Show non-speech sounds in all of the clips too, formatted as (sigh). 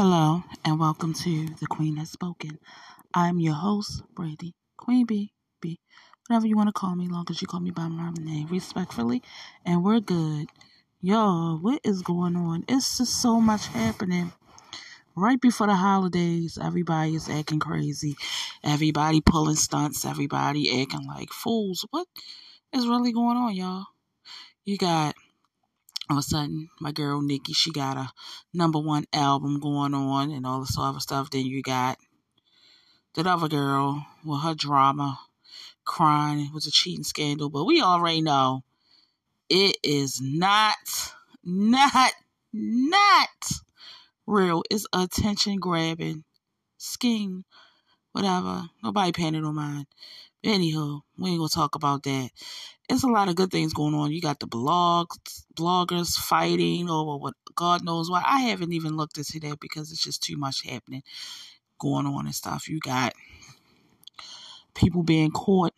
Hello and welcome to The Queen Has Spoken. I'm your host, Brady, Queen B, B, whatever you want to call me, long as you call me by my name, respectfully, and we're good. Yo, what is going on? It's just so much happening. Right before the holidays, everybody is acting crazy. Everybody pulling stunts. Everybody acting like fools. What is really going on, y'all? You got all of a sudden my girl Nikki, she got a number one album going on and all this other stuff. Then you got that other girl with her drama, crying. It was a cheating scandal, but we already know it is not, not, not real. It's attention grabbing scheme, whatever. Nobody paying it no mind. Anywho, we ain't gonna talk about that. It's a lot of good things going on. You got the blogs, bloggers fighting over what God knows why. I haven't even looked into that because it's just too much happening going on and stuff. You got people being caught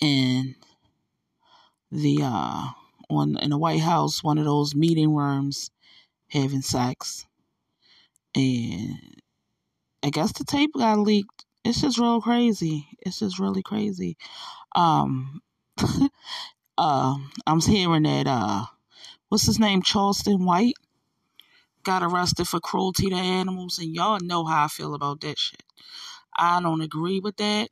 in the uh on in the White House, one of those meeting rooms having sex. And I guess the tape got leaked it's just real crazy. It's just really crazy. Um, (laughs) uh, I'm hearing that uh, what's his name, Charleston White, got arrested for cruelty to animals, and y'all know how I feel about that shit. I don't agree with that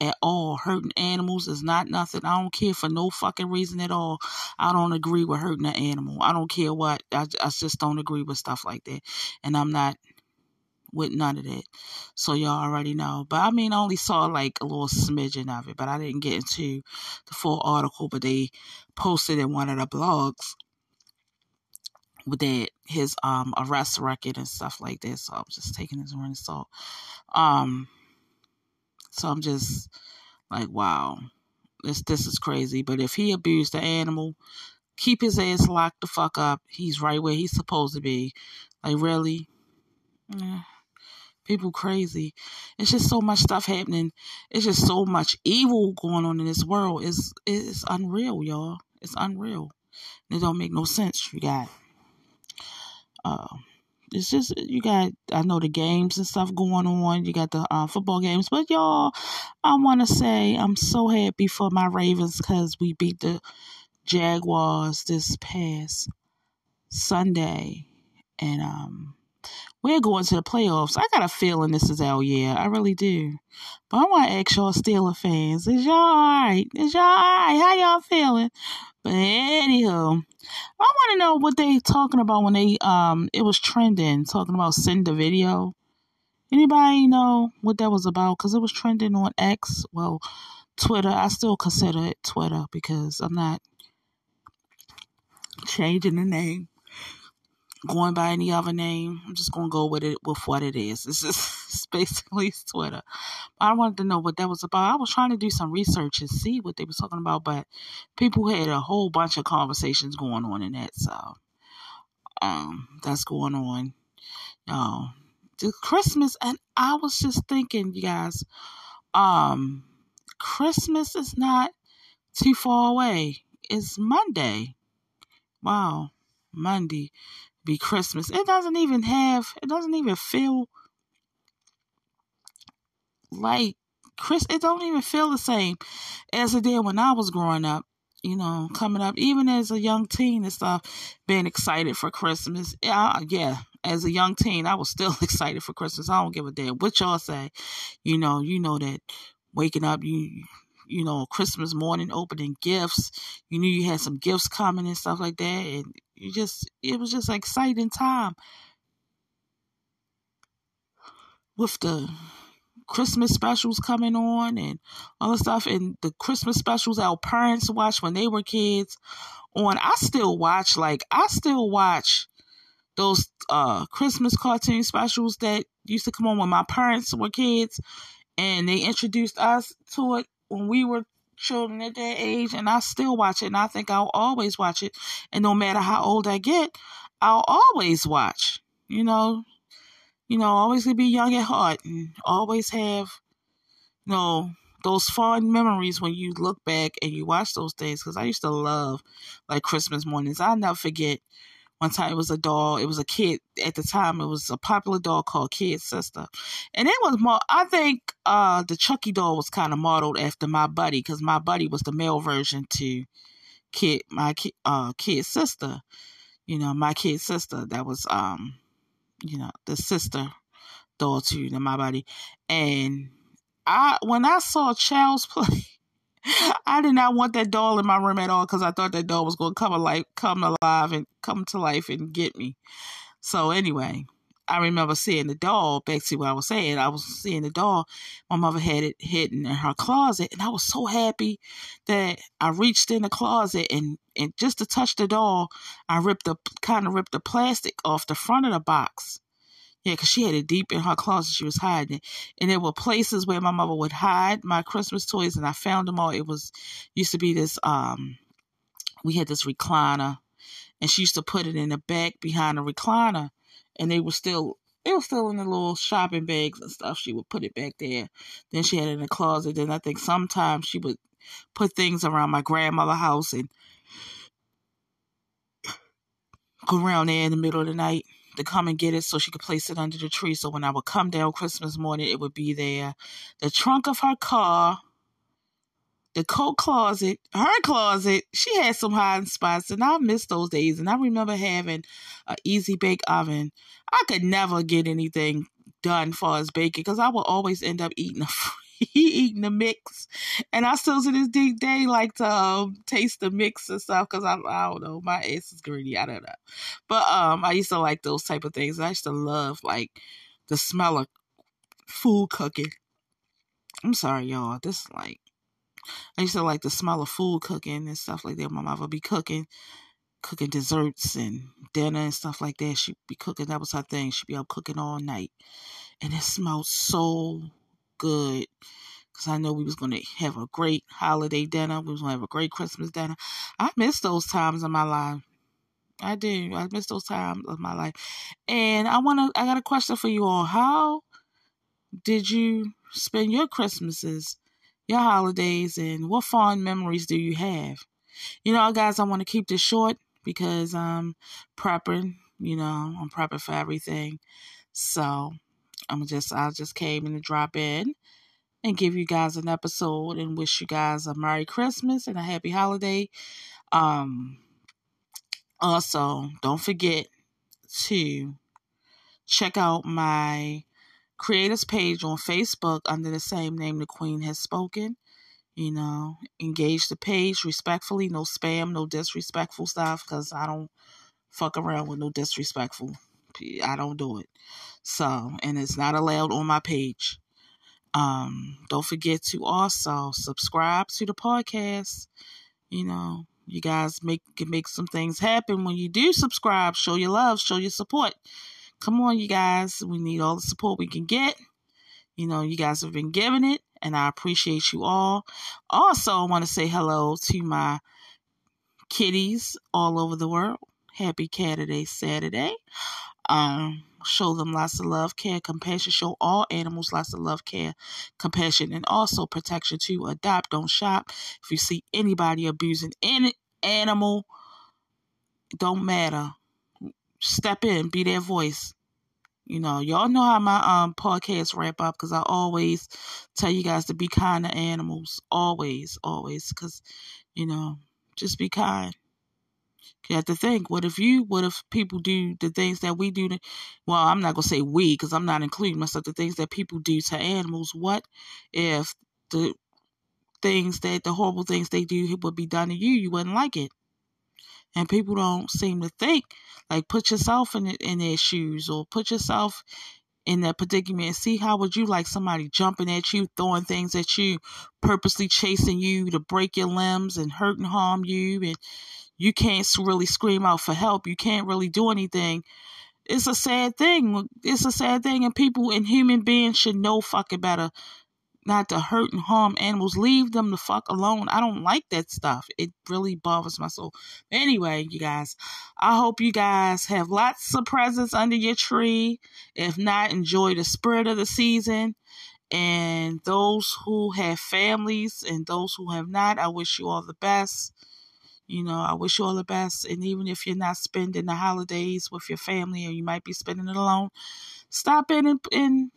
at all. Hurting animals is not nothing. I don't care for no fucking reason at all. I don't agree with hurting an animal. I don't care what. I, I just don't agree with stuff like that. And I'm not with none of it. So y'all already know. But I mean, I only saw like a little smidgen of it, but I didn't get into the full article. But they posted in one of the blogs with that his um arrest record and stuff like that. So I'm just taking this with salt. Um, so I'm just like, wow, this this is crazy. But if he abused the animal, keep his ass locked the fuck up. He's right where he's supposed to be. Like really. Yeah people crazy. It's just so much stuff happening. It's just so much evil going on in this world. It's it's unreal, y'all. It's unreal. It don't make no sense. You got uh it's just you got I know the games and stuff going on. You got the uh, football games, but y'all, I want to say I'm so happy for my Ravens because we beat the Jaguars this past Sunday, and um, we're going to the playoffs. I got a feeling this is our year. I really do. But I want to ask y'all Steeler fans, is y'all alright? Is y'all alright? How y'all feeling? But anywho, I want to know what they talking about when they um it was trending, talking about send the video. Anybody know what that was about? Because it was trending on X. Well, Twitter. I still consider it Twitter because I'm not changing the name going by any other name. I'm just gonna go with it with what it is. It's just (laughs) it's basically Twitter. I wanted to know what that was about. I was trying to do some research and see what they were talking about, but people had a whole bunch of conversations going on in that. So, um, that's going on. Y'all, the Christmas, and I was just thinking, you guys, um, Christmas is not too far away. It's Monday. Wow, Monday be Christmas. It doesn't even have, it doesn't even feel like Chris, it don't even feel the same as it did when I was growing up. You know, coming up, even as a young teen and stuff, being excited for Christmas. Yeah, yeah, as a young teen, I was still (laughs) excited for Christmas. I don't give a damn what y'all say. You know, you know that waking up, you you know, Christmas morning opening gifts. You knew you had some gifts coming and stuff like that. And you just, it was just an exciting time. With the Christmas specials coming on and all the stuff, and the Christmas specials our parents watched when they were kids on. I still watch, like, I still watch those uh Christmas cartoon specials that used to come on when my parents were kids and they introduced us to it when we were children at that age, and I still watch it, and I think I'll always watch it. And no matter how old I get, I'll always watch. You know, you know, always be young at heart, and always have, you know, those fond memories when you look back and you watch those things. Because I used to love like Christmas mornings. I'll never forget one time it was a doll. It was a kid at the time. It was a popular doll called Kid Sister, and it was more. I think uh, the Chucky doll was kind of modeled after my buddy because my buddy was the male version to kid my kid uh kid sister. You know, my kid sister. That was um, you know, the sister doll to my buddy, and I when I saw Child's Play. (laughs) (laughs) I did not want that doll in my room at all because I thought that doll was going to come alive, come alive, and come to life and get me. So anyway, I remember seeing the doll. Back to what I was saying, I was seeing the doll. My mother had it hidden in her closet, and I was so happy that I reached in the closet and and just to touch the doll, I ripped the kind of ripped the plastic off the front of the box yeah, because she had it deep in her closet. She was hiding it. And there were places where my mother would hide my Christmas toys, and I found them all. It was, used to be this, um, we had this recliner, and she used to put it in the back behind the recliner, and they were still, it was still in the little shopping bags and stuff. She would put it back there. Then she had it in the closet. Then I think sometimes she would put things around my grandmother's house and go around there in the middle of the night to come and get it so she could place it under the tree. So when I would come down Christmas morning, it would be there. The trunk of her car, the coat closet, her closet, she had some hiding spots, and I miss those days. And I remember having an easy bake oven. I could never get anything done for as baking because I would always end up eating a (laughs) (laughs) eating the mix. And I still to this day like to um, taste the mix and stuff because I, I don't know, my ass is greedy. I don't know. But um, I used to like those type of things. I used to love like the smell of food cooking. I'm sorry, y'all. This like I used to like the smell of food cooking and stuff like that. My mother would be cooking, cooking desserts and dinner and stuff like that. She'd be cooking. That was her thing. She'd be up cooking all night, and it smelled so good because I know we was to have a great holiday dinner. We was to have a great Christmas dinner. I miss those times in my life. I do. I miss those times of my life. And I want to, I got a question for you all. How did you spend your Christmases, your holidays, and what fond memories do you have? You know, guys, I want to keep this short because I'm prepping, you know, I'm prepping for everything. So I'm just I just came in to drop in and give you guys an episode and wish you guys a Merry Christmas and a Happy Holiday. Um also, don't forget to check out my creators page on Facebook under the same name the Queen has spoken. You know, engage the page respectfully, no spam, no disrespectful stuff, because I don't fuck around with no disrespectful. I don't do it. So, and it's not allowed on my page. Um, don't forget to also subscribe to the podcast. You know, you guys make can make some things happen when you do subscribe. Show your love, show your support. Come on, you guys. We need all the support we can get. You know, you guys have been giving it, and I appreciate you all. Also, I want to say hello to my kitties all over the world. Happy Cat Day Saturday. Um, show them lots of love, care, compassion. Show all animals lots of love, care, compassion, and also protection to adopt. Don't shop. If you see anybody abusing any animal, don't matter. Step in, be their voice. You know, y'all know how my um podcast wrap up because I always tell you guys to be kind to animals. Always, always. Because, you know, just be kind. You have to think, what if you, what if people do the things that we do to, well, I'm not going to say we because I'm not including myself, the things that people do to animals. What if the things that, the horrible things they do would be done to you, you wouldn't like it? And people don't seem to think, like, put yourself in, in their shoes or put yourself in that predicament and see how would you like somebody jumping at you, throwing things at you, purposely chasing you to break your limbs and hurt and harm you and you can't really scream out for help. You can't really do anything. It's a sad thing. It's a sad thing, and people and human beings should know fucking better not to hurt and harm animals. Leave them the fuck alone. I don't like that stuff. It really bothers my soul. Anyway, you guys, I hope you guys have lots of presents under your tree. If not, enjoy the spirit of the season. And those who have families and those who have not, I wish you all the best You know, I wish you all the best. And even if you're not spending the holidays with your family or you might be spending it alone, stop in and, and,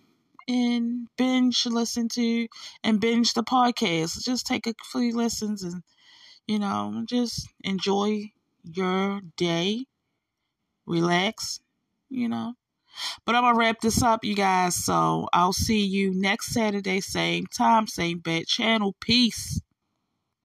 and binge listen to and binge the podcast. Just take a few listens and, you know, just enjoy your day. Relax, you know. But I'm going to wrap this up, you guys. So I'll see you next Saturday, same time, same bad channel. Peace.